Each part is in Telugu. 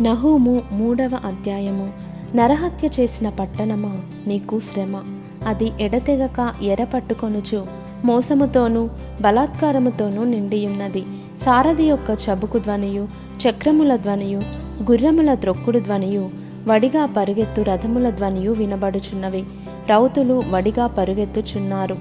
నహూము మూడవ అధ్యాయము. నరహత్య చేసిన పట్టణమా నీకు శ్రమ? అది ఎడతెగక ఎరపట్టుకొనుచు మోసముతోనూ బలాత్కారముతోనూ నిండియున్నది. సారథి యొక్క చబుకు ధ్వనియు చక్రముల ధ్వనియు గుర్రముల త్రొక్కుడు ధ్వనియు వడిగా పరుగెత్తు రథముల ధ్వనియు వినబడుచున్నవి. రౌతులు వడిగా పరుగెత్తుచున్నారు.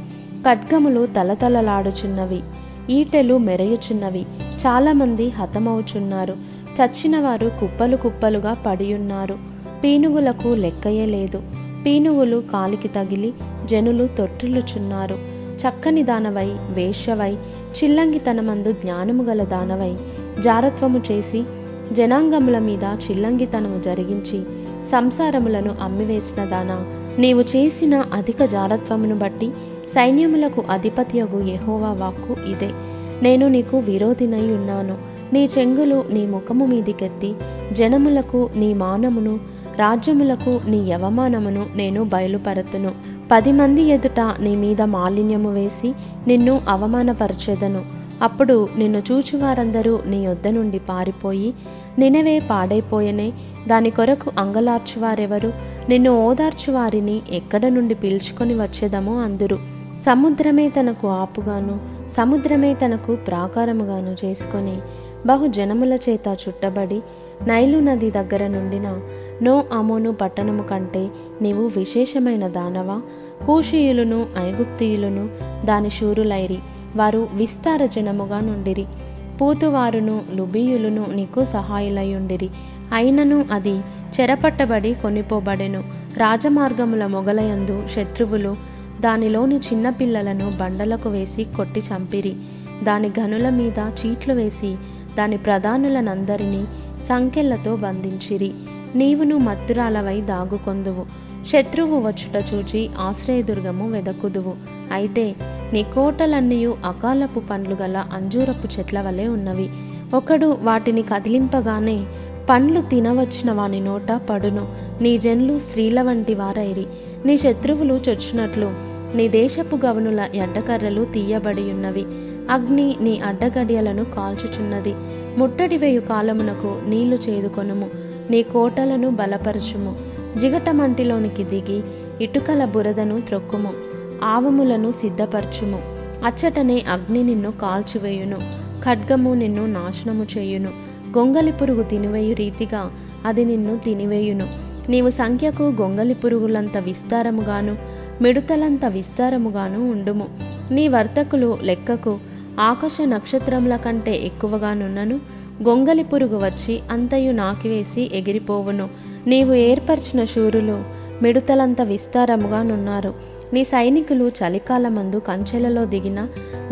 ఖడ్గములు తలతలలాడుచున్నవి. ఈటెలు మెరయుచున్నవి. చాలామంది హతమవుచున్నారు. చచ్చినవారు కుప్పలు కుప్పలుగా పడియున్నారు. పీనుగులకు లెక్కయే లేదు. పీనుగులు కాలికి తగిలి జనులు తొట్టిల్లుచున్నారు. చక్కని దానవై వేశ్యవై చిల్లంగితనమందు జ్ఞానము గల దానవై జారత్వము చేసి జనాంగముల మీద చిల్లంగితనము జరిగించి సంసారములను అమ్మివేసిన దానా. నీవు చేసిన అధిక జారత్వమును బట్టి సైన్యములకు అధిపత్యగు యహోవా వాక్కు ఇదే. నేను నీకు విరోధినై ఉన్నాను. నీ చెంగులు నీ ముఖము మీదికెత్తి జనములకు నీ మానమును రాజ్యములకు నీ యవమానమును నేను బయలుపరతును. పది మంది ఎదుట నీ మీద మాలిన్యము వేసి నిన్ను అవమానపరచెదను. అప్పుడు నిన్ను చూచువారందరూ నీ యొద్ద నుండి పారిపోయి నినవే పాడైపోయనే. దాని కొరకు అంగలార్చువారెవరు? నిన్ను ఓదార్చువారిని ఎక్కడ నుండి పీల్చుకొని వచ్చేదమో అందురు. సముద్రమే తనకు ఆపుగాను సముద్రమే తనకు ప్రాకారముగాను చేసుకొని బహుజనముల చేత చుట్టబడి నైలు నది దగ్గర నుండిన నో అమోను పట్టణము కంటే నీవు విశేషమైన దానవా? కూషీయులను ఐగుప్తియులను దాని శూరులైరి వారు విస్తార జనముగా నుండిరి. పూతువారును లుబీయులను నీకు సహాయులయుండిరి. అయినను అది చెరపట్టబడి కొనిపోబడెను. రాజమార్గముల మొగలయందు శత్రువులు దానిలోని చిన్నపిల్లలను బండలకు వేసి కొట్టి చంపిరి. దాని గనుల మీద చీట్లు వేసి దాని ప్రధానులనందరినీ సంకెళ్ళతో బంధించిరి. నీవును మత్తురాలవై దాగుకొందువు. శత్రువు వచ్చుట చూచి ఆశ్రయదుర్గము వెదకుదువు. అయితే నీ కోటలన్నీయు అకాలపు పండ్లు గల అంజూరపు చెట్ల వలె ఉన్నవి. ఒకడు వాటిని కదిలింపగానే పండ్లు తినవచ్చిన వాని నోట పడును. నీ జన్లు స్త్రీల వంటి వారైరి. నీ శత్రువులు చొచ్చినట్లు. నీ దేశపు గవనుల ఎడ్డకర్రలు తీయబడి ఉన్నవి అగ్ని నీ అడ్డగడియలను కాల్చుచున్నది. ముట్టడి వేయు కాలమునకు నీళ్ళు చేదుకొనుము. నీ కోటలను బలపరచుము. జిగటమంటిలోనికి దిగి ఇటుకల బురదను త్రొక్కుము. ఆవములను సిద్ధపరచుము. అచ్చటనే అగ్ని నిన్ను కాల్చివేయును. ఖడ్గము నిన్ను నాశనము చేయును. గొంగలి పురుగు తినివేయు రీతిగా అది నిన్ను తినివేయును. నీవు సంఖ్యకు గొంగలి పురుగులంత విస్తారముగాను మిడుతలంత విస్తారముగాను ఉండుము. నీ వర్తకులు లెక్కకు ఆకాశ నక్షత్రంల కంటే ఎక్కువగానున్నను గొంగలి పురుగు వచ్చి అంతయు నాకివేసి ఎగిరిపోవును. నీవు ఏర్పరిచిన శూరులు మిడుతలంత విస్తారముగానున్నారు నీ సైనికులు చలికాలమందు కంచెలలో దిగిన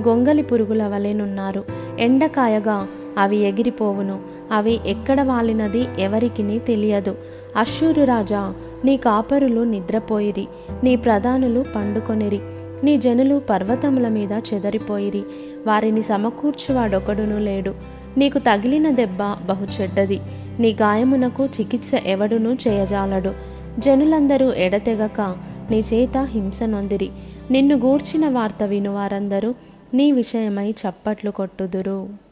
గొంగలి పురుగుల వలెనున్నారు ఎండకాయగా అవి ఎగిరిపోవును. అవి ఎక్కడ వాలినది ఎవరికిని తెలియదు. అశ్షూరు రాజా నీ కాపరులు నిద్రపోయిరి. నీ ప్రధానులు పండుకొనిరి. నీ జనులు పర్వతముల మీద చెదరిపోయిరి. వారిని సమకూర్చువాడొకడును లేడు. నీకు తగిలిన దెబ్బ బహు చెడ్డది. నీ గాయమునకు చికిత్స ఎవడునూ చేయజాలడు. జనులందరూ ఎడతెగక నీ చేత హింస నొందిరి. నిన్ను గూర్చిన వార్త విను వారందరూ నీ విషయమై చప్పట్లు కొట్టుదురు.